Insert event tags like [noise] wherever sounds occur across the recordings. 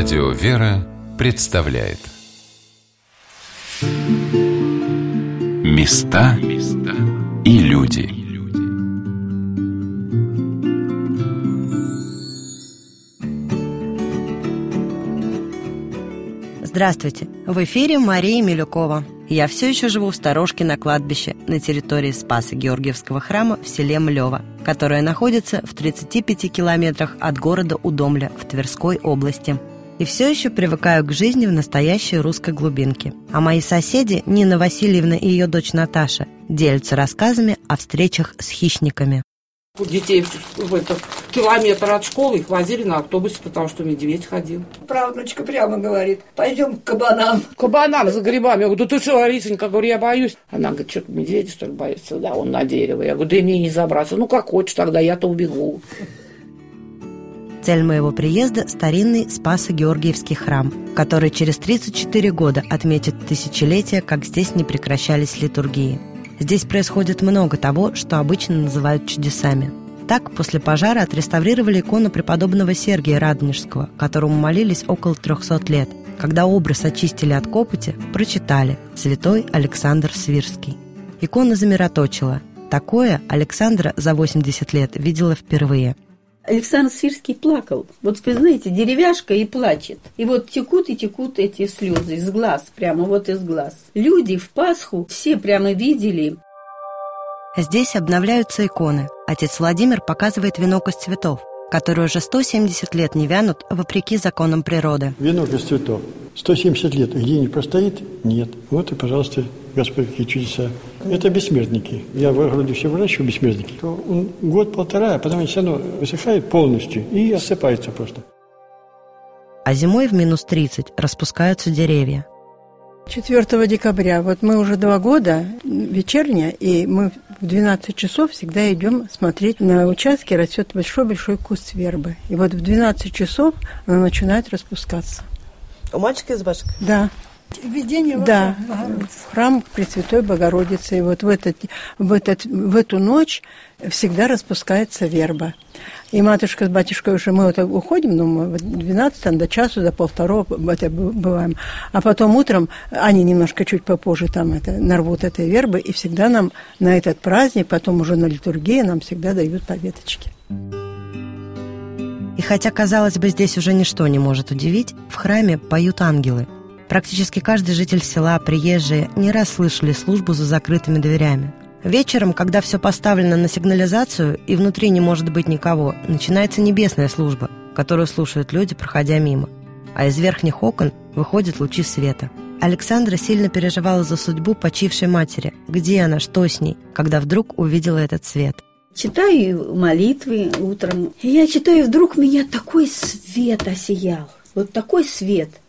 Радио «Вера» представляет Места и люди Здравствуйте! В эфире Мария Милюкова. Я все еще живу в сторожке на кладбище на территории Спаса Георгиевского храма в селе Млево, которое находится в 35 километрах от города Удомля в Тверской области. И все еще привыкаю к жизни в настоящей русской глубинке. А мои соседи, Нина Васильевна и ее дочь Наташа, делятся рассказами о встречах с хищниками. Детей в этот километр от школы их возили на автобусе, потому что медведь ходил. Правнучка прямо говорит, пойдем к кабанам. Кабанам за грибами. Я говорю, да ты что, Ларисонька, говорю, я боюсь. Она говорит, что медведя, что ли, боится? Да, он на дерево. Я говорю, да и мне не забраться. Ну, как хочешь, тогда я-то убегу. Цель моего приезда – старинный Спасо-Георгиевский храм, который через 34 года отметит тысячелетие, как здесь не прекращались литургии. Здесь происходит много того, что обычно называют чудесами. Так, после пожара отреставрировали икону преподобного Сергия Радонежского, которому молились около 300 лет. Когда образ очистили от копоти, прочитали «Святой Александр Свирский». Икона замироточила. Такое Александра за 80 лет видела впервые – Александр Свирский плакал. Вот вы знаете, деревяшка и плачет. И вот текут и текут эти слезы из глаз, прямо вот из глаз. Люди в Пасху все прямо видели. Здесь обновляются иконы. Отец Владимир показывает венок из цветов которые уже 170 лет не вянут, вопреки законам природы. Венок из цветов. 170 лет где-нибудь простоит? Нет. Вот и, пожалуйста, Господь, какие чудеса. Это бессмертники. Я в огороде все выращиваю бессмертники. Он год-полтора, а потом они все равно высыхают полностью и осыпаются просто. А зимой в минус 30 распускаются деревья. 4 декабря. Вот мы уже два года вечерняя, и мы в 12 часов всегда идем смотреть на участке, растет большой-большой куст вербы. И вот в 12 часов она начинает распускаться. У мальчика из башки? Да. Введение Да, в храм Пресвятой Богородицы. И вот в, этот, в, этот, в эту ночь всегда распускается верба. И матушка с батюшкой уже мы вот уходим, ну, мы в 12 до часу, до полвторого это бываем. А потом утром они немножко чуть попозже там это, нарвут этой вербы, и всегда нам на этот праздник, потом уже на литургии нам всегда дают по веточке. И хотя, казалось бы, здесь уже ничто не может удивить, в храме поют ангелы – Практически каждый житель села, приезжие, не раз слышали службу за закрытыми дверями. Вечером, когда все поставлено на сигнализацию и внутри не может быть никого, начинается небесная служба, которую слушают люди, проходя мимо. А из верхних окон выходят лучи света. Александра сильно переживала за судьбу почившей матери. Где она, что с ней, когда вдруг увидела этот свет. Читаю молитвы утром. Я читаю, вдруг меня такой свет осиял. Вот такой свет –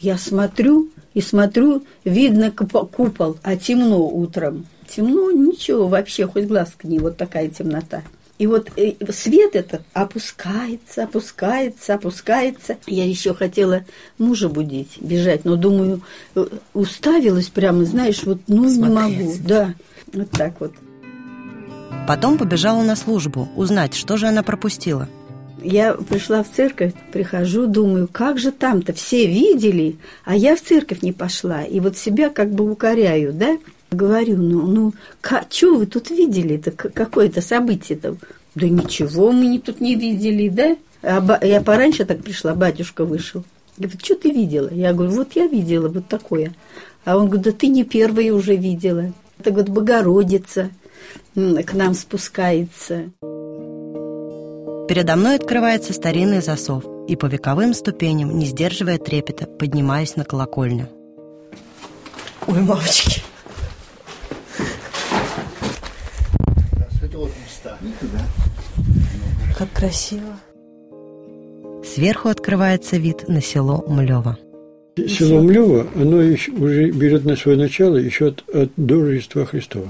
я смотрю и смотрю, видно купол, а темно утром. Темно, ничего, вообще хоть глаз к ней, вот такая темнота. И вот э, свет этот опускается, опускается, опускается. Я еще хотела мужа будить, бежать, но думаю, э, уставилась прямо, знаешь, вот ну Посмотреть. не могу. Да, вот так вот. Потом побежала на службу, узнать, что же она пропустила. Я пришла в церковь, прихожу, думаю, как же там-то все видели, а я в церковь не пошла. И вот себя как бы укоряю, да? Говорю, ну, ну, что вы тут видели-то, какое-то событие-то? Да ничего мы не, тут не видели, да? А я пораньше так пришла, батюшка вышел. Говорит, что ты видела? Я говорю, вот я видела вот такое. А он говорит, да ты не первая уже видела. Это, говорит, Богородица к нам спускается. Передо мной открывается старинный засов, и по вековым ступеням, не сдерживая трепета, поднимаюсь на колокольню. Ой, мамочки. Как красиво. Сверху открывается вид на село Млево. Село Млево, оно еще, уже берет на свое начало еще от, от до Рождества Христова.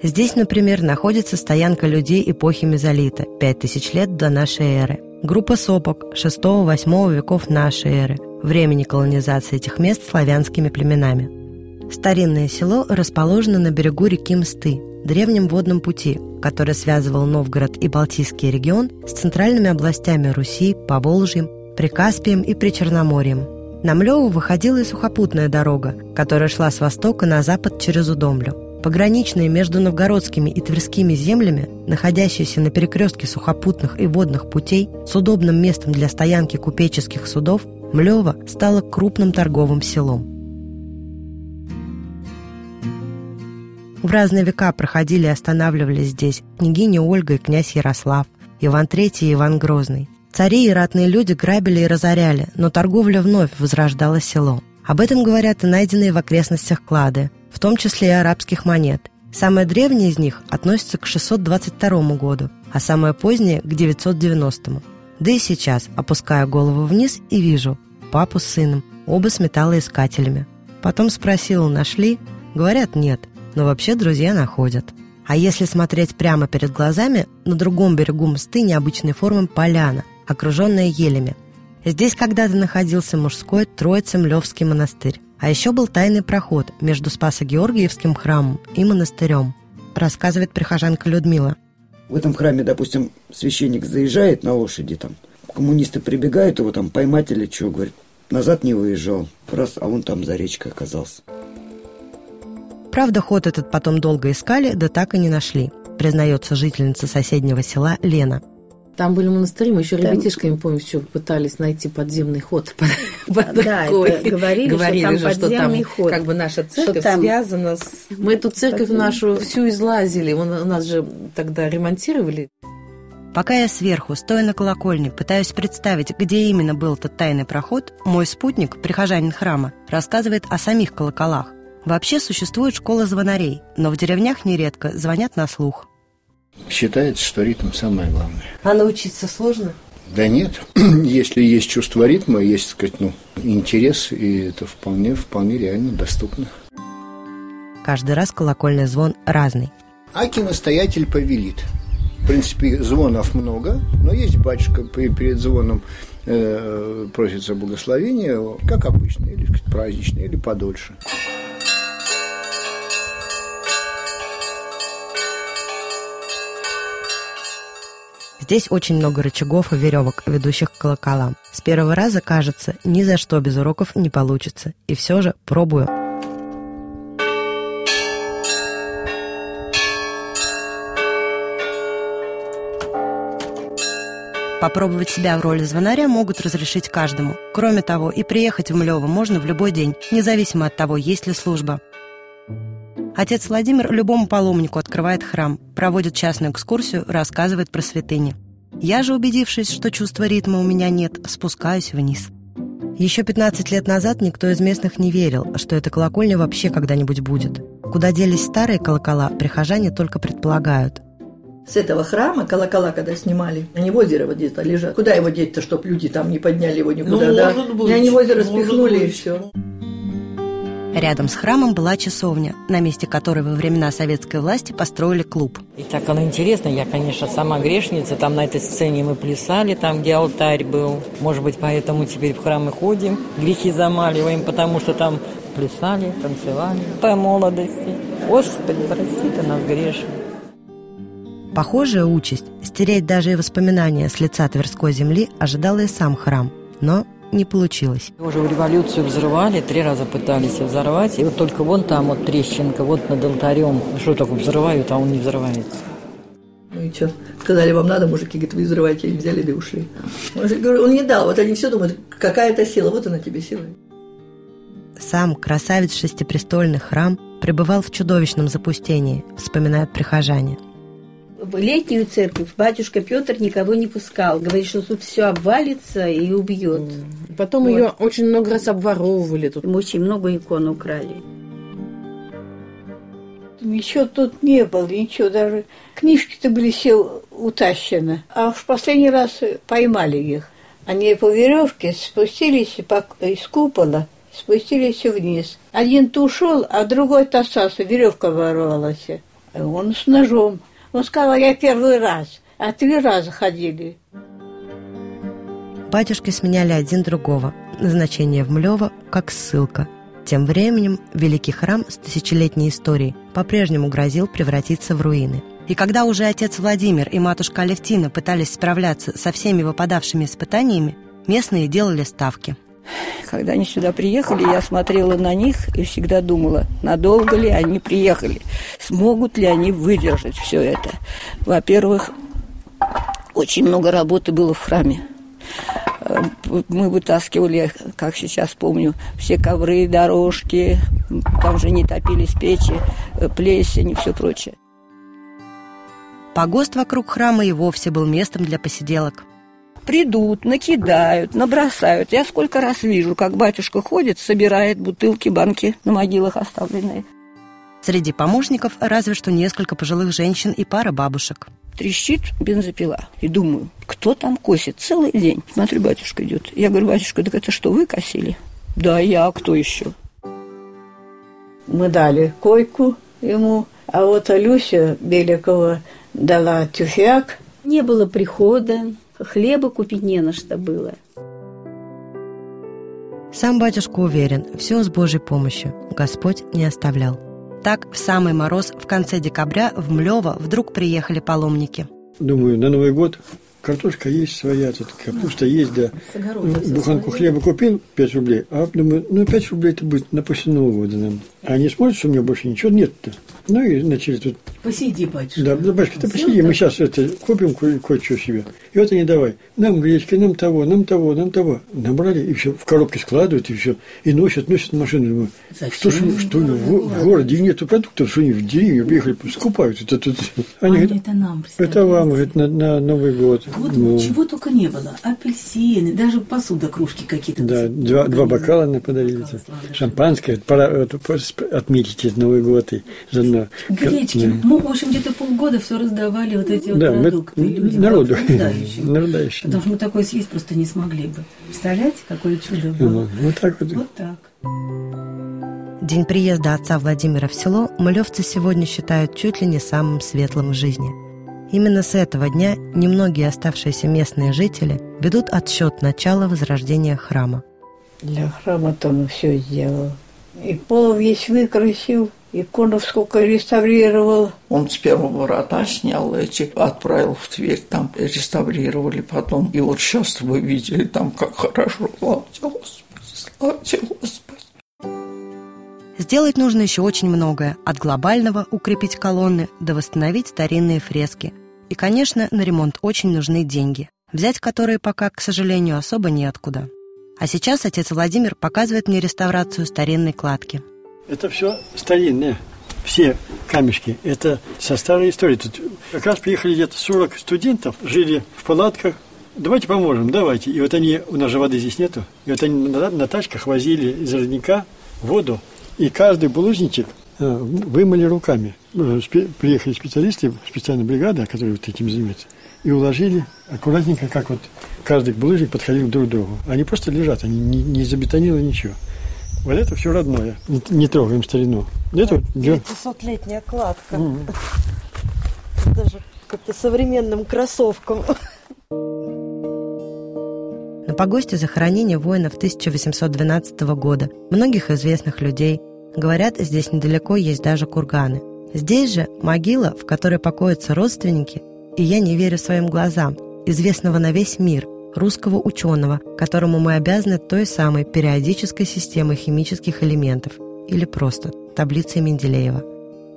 Здесь, например, находится стоянка людей эпохи Мезолита, 5000 лет до нашей эры. Группа сопок 6-8 веков нашей эры, времени колонизации этих мест славянскими племенами. Старинное село расположено на берегу реки Мсты, древнем водном пути, который связывал Новгород и Балтийский регион с центральными областями Руси, Поволжьем, Прикаспием и Причерноморьем. На Млеву выходила и сухопутная дорога, которая шла с востока на запад через Удомлю. Пограничные между новгородскими и тверскими землями, находящиеся на перекрестке сухопутных и водных путей с удобным местом для стоянки купеческих судов, Млева стала крупным торговым селом. В разные века проходили и останавливались здесь княгиня Ольга и князь Ярослав, Иван III и Иван Грозный. Цари и ратные люди грабили и разоряли, но торговля вновь возрождала село. Об этом говорят и найденные в окрестностях клады, в том числе и арабских монет. Самая древняя из них относится к 622 году, а самая поздняя – к 990. Да и сейчас опускаю голову вниз и вижу папу с сыном, оба с металлоискателями. Потом спросил, нашли? Говорят, нет, но вообще друзья находят. А если смотреть прямо перед глазами, на другом берегу мсты необычной формы поляна, окруженная елями. Здесь когда-то находился мужской Троице-Млевский монастырь. А еще был тайный проход между Спасо-Георгиевским храмом и монастырем, рассказывает прихожанка Людмила. В этом храме, допустим, священник заезжает на лошади, там, коммунисты прибегают, его там поймать или что, говорит, назад не выезжал, раз, а он там за речкой оказался. Правда, ход этот потом долго искали, да так и не нашли, признается жительница соседнего села Лена – там были монастыри, мы еще там... ребятишками, помню, все пытались найти подземный ход. [laughs] Под да, это говорили, говорили что там же, подземный что там, ход. Как бы наша церковь там... связана с... Мы эту церковь нашу всю излазили, у нас же тогда ремонтировали. Пока я сверху, стоя на колокольне, пытаюсь представить, где именно был этот тайный проход, мой спутник, прихожанин храма, рассказывает о самих колоколах. Вообще существует школа звонарей, но в деревнях нередко звонят на слух. Считается, что ритм самое главное. А научиться сложно? Да нет, [clears throat] если есть чувство ритма, есть, так сказать, ну, интерес, и это вполне, вполне реально доступно. Каждый раз колокольный звон разный. Аки настоятель повелит. В принципе, звонов много, но есть батюшка перед звоном э, просится благословения, как обычно, или сказать, праздничное, или подольше. Здесь очень много рычагов и веревок, ведущих к колоколам. С первого раза кажется, ни за что без уроков не получится. И все же пробую. Попробовать себя в роли звонаря могут разрешить каждому. Кроме того, и приехать в Млево можно в любой день, независимо от того, есть ли служба. Отец Владимир любому паломнику открывает храм, проводит частную экскурсию, рассказывает про святыни. Я же, убедившись, что чувства ритма у меня нет, спускаюсь вниз. Еще 15 лет назад никто из местных не верил, что эта колокольня вообще когда-нибудь будет. Куда делись старые колокола, прихожане только предполагают. С этого храма колокола, когда снимали, они в озеро вот где-то лежат. Куда его деть-то, чтобы люди там не подняли его никуда, ну, да? Быть, и они в озеро спихнули, быть. и все. Рядом с храмом была часовня, на месте которой во времена советской власти построили клуб. И так оно интересно. Я, конечно, сама грешница. Там на этой сцене мы плясали, там, где алтарь был. Может быть, поэтому теперь в храм и ходим, грехи замаливаем, потому что там плясали, танцевали по молодости. Господи, прости ты нас грешных. Похожая участь – стереть даже и воспоминания с лица Тверской земли ожидала и сам храм. Но не получилось. Уже в революцию взрывали, три раза пытались взорвать. И вот только вон там вот трещинка, вот над алтарем. Что только взрывают, а он не взрывается. Ну и что? Сказали, вам надо, мужики, говорят, вы взрываете, и взяли да ушли. Он не дал, вот они все думают, какая это сила, вот она тебе сила. Сам красавец шестипрестольный храм пребывал в чудовищном запустении, вспоминают прихожане – в летнюю церковь батюшка Петр никого не пускал. Говорит, что тут все обвалится и убьет. Потом вот. ее очень много раз обворовывали тут. Мы очень много икон украли. Ничего тут не было, ничего, даже книжки-то были все утащены. А в последний раз поймали их. Они по веревке спустились из купола, спустились вниз. Один-то ушел, а другой тасался, веревка ворвалась. Он с ножом. Он сказал, я первый раз, а три раза ходили. Батюшки сменяли один другого. Назначение в Млево как ссылка. Тем временем великий храм с тысячелетней историей по-прежнему грозил превратиться в руины. И когда уже отец Владимир и матушка Алевтина пытались справляться со всеми выпадавшими испытаниями, местные делали ставки. Когда они сюда приехали, я смотрела на них и всегда думала, надолго ли они приехали, смогут ли они выдержать все это. Во-первых, очень много работы было в храме. Э, мы вытаскивали, как сейчас помню, все ковры, дорожки, там же не топились печи, э, плесень и все прочее. Погост вокруг храма и вовсе был местом для посиделок. Придут, накидают, набросают. Я сколько раз вижу, как батюшка ходит, собирает бутылки, банки на могилах оставленные. Среди помощников разве что несколько пожилых женщин и пара бабушек. Трещит бензопила. И думаю, кто там косит целый день? Смотрю, батюшка идет. Я говорю, батюшка, так это что, вы косили? Да, я, а кто еще? Мы дали койку ему, а вот Алюся Беликова дала тюфяк. Не было прихода, хлеба купить не на что было. Сам батюшка уверен, все с Божьей помощью. Господь не оставлял. Так, в самый мороз в конце декабря в Млево вдруг приехали паломники. Думаю, на Новый год картошка есть своя, тут капуста есть, да. Буханку хлеба купил 5 рублей, а думаю, ну 5 рублей это будет на после Нового года нам. А смотрят, что у меня больше ничего нет-то. Ну и начали тут... Посиди, батюшка. Да, да батюшка, ты посиди, мы сейчас это купим ко- кое-что себе. И вот они давай, нам гречки, нам того, нам того, нам того. Набрали, и все, в коробке складывают, и все. И носят, носят машину. Думаю, что ж, что в, в городе нету продуктов, что они в деревню приехали, скупают это тут. Они, Они говорят, это нам, это вам, говорит, на, на Новый год. Вот Ну, чего только не было. Апельсины, даже посуда, кружки какие-то. Да, два, два бокала нам подарили. Шампанское, пора отметить этот Новый год. И заодно, Гречки. Да. Мы, в общем, где-то полгода все раздавали вот эти вот Да, мы- продукты людям. народу. нуждающим. Нуждающим. Потому что мы такое съесть просто не смогли бы. Представляете, какое чудо было? Вот, вот так вот. Вот так. День приезда отца Владимира в село млевцы сегодня считают чуть ли не самым светлым в жизни. Именно с этого дня немногие оставшиеся местные жители ведут отсчет начала возрождения храма. Для храма-то он все сделал. И пол весь выкрасил, иконов сколько реставрировал. Он с первого врата снял эти, отправил в Тверь, там реставрировали потом. И вот сейчас вы видели там, как хорошо. Славьте Господи, славьте Господи. Сделать нужно еще очень многое, от глобального укрепить колонны до восстановить старинные фрески. И, конечно, на ремонт очень нужны деньги, взять которые пока, к сожалению, особо неоткуда. А сейчас отец Владимир показывает мне реставрацию старинной кладки. Это все старинное. Все камешки. Это со старой истории. Тут как раз приехали где-то 40 студентов, жили в палатках. Давайте поможем, давайте. И вот они, у нас же воды здесь нету, и вот они на, на тачках возили из родника воду, и каждый булыжничек э, вымыли руками. Э, Приехали специалисты, специальная бригада, которая вот этим занимается, и уложили аккуратненько, как вот каждый булыжник подходил друг к другу. Они просто лежат, они не, не забетонировали ничего. Вот это все родное. Не, не трогаем старину. Это вот для- 500-летняя кладка. Даже как-то современным кроссовкам. На погосте захоронение воинов 1812 года, многих известных людей. Говорят, здесь недалеко есть даже курганы. Здесь же могила, в которой покоятся родственники, и я не верю своим глазам, известного на весь мир, русского ученого, которому мы обязаны той самой периодической системой химических элементов, или просто таблицей Менделеева.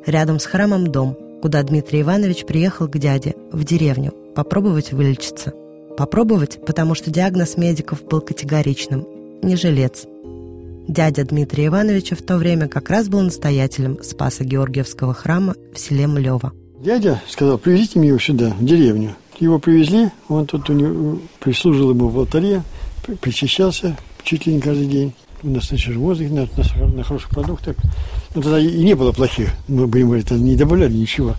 Рядом с храмом дом, куда Дмитрий Иванович приехал к дяде, в деревню, попробовать вылечиться. Попробовать, потому что диагноз медиков был категоричным – не жилец. Дядя Дмитрия Ивановича в то время как раз был настоятелем Спаса Георгиевского храма в селе Млево. Дядя сказал, привезите его сюда, в деревню. Его привезли, он тут у него, прислужил ему в алтаре, при- причащался чуть ли не каждый день. У нас на свежем воздухе, на, на, на хороших продуктах. Но тогда и не было плохих, мы бы ему это не добавляли ничего.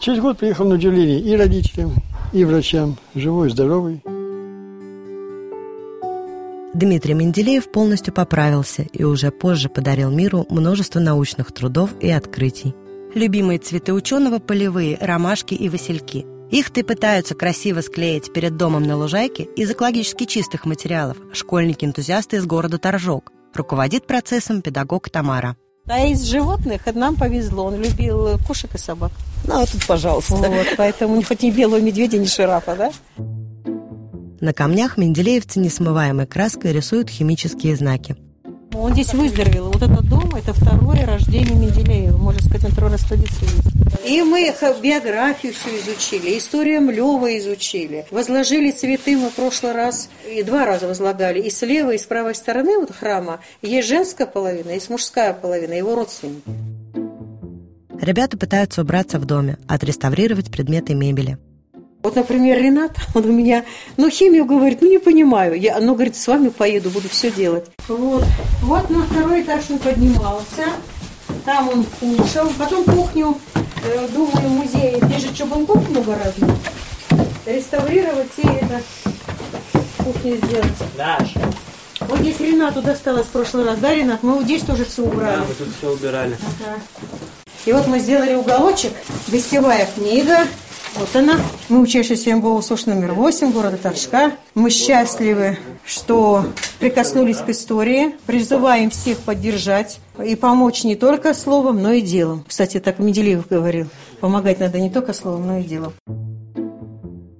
Через год приехал на удивление и родителям, и врачам, живой, здоровый. Дмитрий Менделеев полностью поправился и уже позже подарил миру множество научных трудов и открытий. Любимые цветы ученого – полевые, ромашки и васильки. Их-то и пытаются красиво склеить перед домом на лужайке из экологически чистых материалов школьники-энтузиасты из города Торжок. Руководит процессом педагог Тамара. А из животных нам повезло. Он любил кошек и собак. Ну, а тут, пожалуйста. Вот, поэтому хоть ни белого медведя, ни жирафа, да? На камнях менделеевцы несмываемой краской рисуют химические знаки. Он здесь выздоровел. Вот этот дом – это второе рождение Менделеева. Можно сказать, на второй раз традиции И мы их биографию все изучили, историю Млева изучили. Возложили цветы мы в прошлый раз, и два раза возлагали. И с левой, и с правой стороны вот храма есть женская половина, есть мужская половина, его родственники. Ребята пытаются убраться в доме, отреставрировать предметы мебели. Вот, например, Ренат, [laughs] он у меня, ну, химию говорит, ну, не понимаю. Я, ну, говорит, с вами поеду, буду все делать. Вот, вот на второй этаж он поднимался, там он кушал, потом кухню, думаю, музей, здесь же чубанков много разных, реставрировать и это, кухню сделать. Даша. Вот здесь Ренату досталось в прошлый раз, да, Ренат? Мы вот здесь тоже все убрали. Да, мы тут все убирали. Ага. И вот мы сделали уголочек, гостевая книга, вот она. Мы учащиеся МБО СОШ номер 8 города Торжка. Мы счастливы, что прикоснулись к истории. Призываем всех поддержать и помочь не только словом, но и делом. Кстати, так Менделеев говорил. Помогать надо не только словом, но и делом.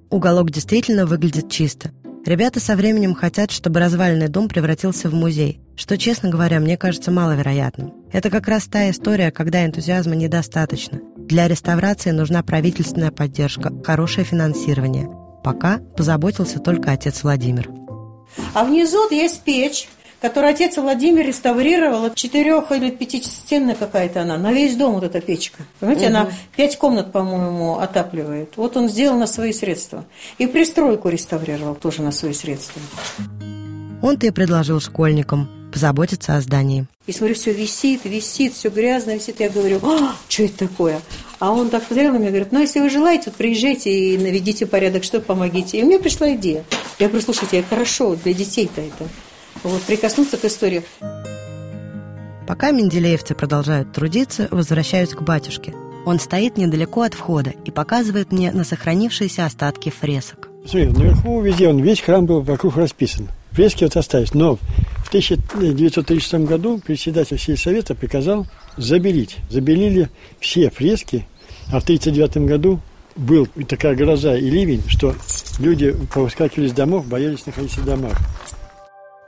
Уголок действительно выглядит чисто. Ребята со временем хотят, чтобы разваленный дом превратился в музей, что, честно говоря, мне кажется маловероятным. Это как раз та история, когда энтузиазма недостаточно. Для реставрации нужна правительственная поддержка, хорошее финансирование. Пока позаботился только отец Владимир. А внизу есть печь, которую отец Владимир реставрировал. Четырех или пятистенная какая-то она. На весь дом вот эта печка. Понимаете, угу. она пять комнат, по-моему, отапливает. Вот он сделал на свои средства. И пристройку реставрировал тоже на свои средства. Он-то и предложил школьникам позаботиться о здании. И смотрю, все висит, висит, все грязно висит. Я говорю, а, что это такое? А он так смотрел на меня и говорит, ну, если вы желаете, вот приезжайте и наведите порядок, что помогите. И мне пришла идея. Я говорю, слушайте, хорошо, для детей-то это. Вот, прикоснуться к истории. Пока менделеевцы продолжают трудиться, возвращаюсь к батюшке. Он стоит недалеко от входа и показывает мне на сохранившиеся остатки фресок. Смотри, наверху везде он, весь храм был вокруг расписан. Фрески вот остались. Но в 1936 году председатель сельсовета приказал забелить. Забелили все фрески, а в 1939 году был такая гроза и ливень, что люди повыскакивали из домов, боялись находиться в домах.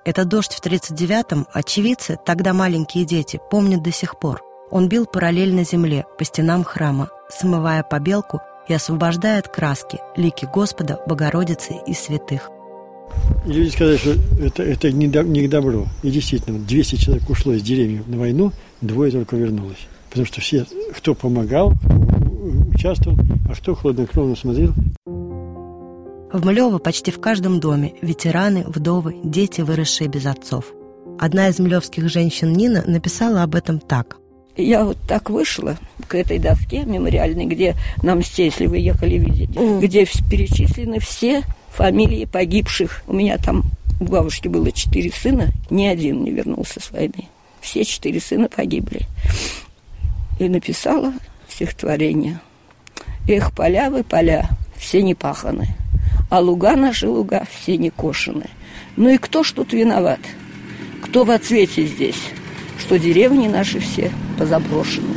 Этот дождь в 39-м очевидцы, тогда маленькие дети, помнят до сих пор. Он бил параллельно земле, по стенам храма, смывая побелку и освобождая от краски лики Господа, Богородицы и святых. И люди сказали, что это, это не, до, не к добру. И действительно, 200 человек ушло из деревни на войну, двое только вернулось. Потому что все, кто помогал, участвовал, а кто хладнокровно смотрел. В Млево почти в каждом доме ветераны, вдовы, дети, выросшие без отцов. Одна из млевских женщин Нина написала об этом так. Я вот так вышла к этой доске мемориальной, где нам все, если вы ехали видеть, mm. где перечислены все фамилии погибших. У меня там у бабушки было четыре сына, ни один не вернулся с войны. Все четыре сына погибли. И написала стихотворение. Эх, поля вы, поля, все не паханы, а луга наши луга все не кошены. Ну и кто ж тут виноват? Кто в ответе здесь? Что деревни наши все позаброшены.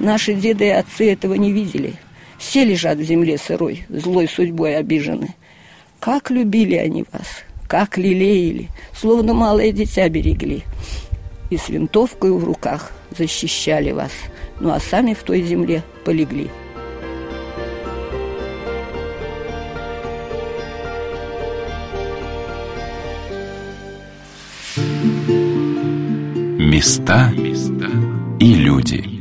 Наши деды и отцы этого не видели. Все лежат в земле сырой, злой судьбой обижены. Как любили они вас, как лелеяли, словно малое дитя берегли. И с винтовкой в руках защищали вас, ну а сами в той земле полегли. Места и люди.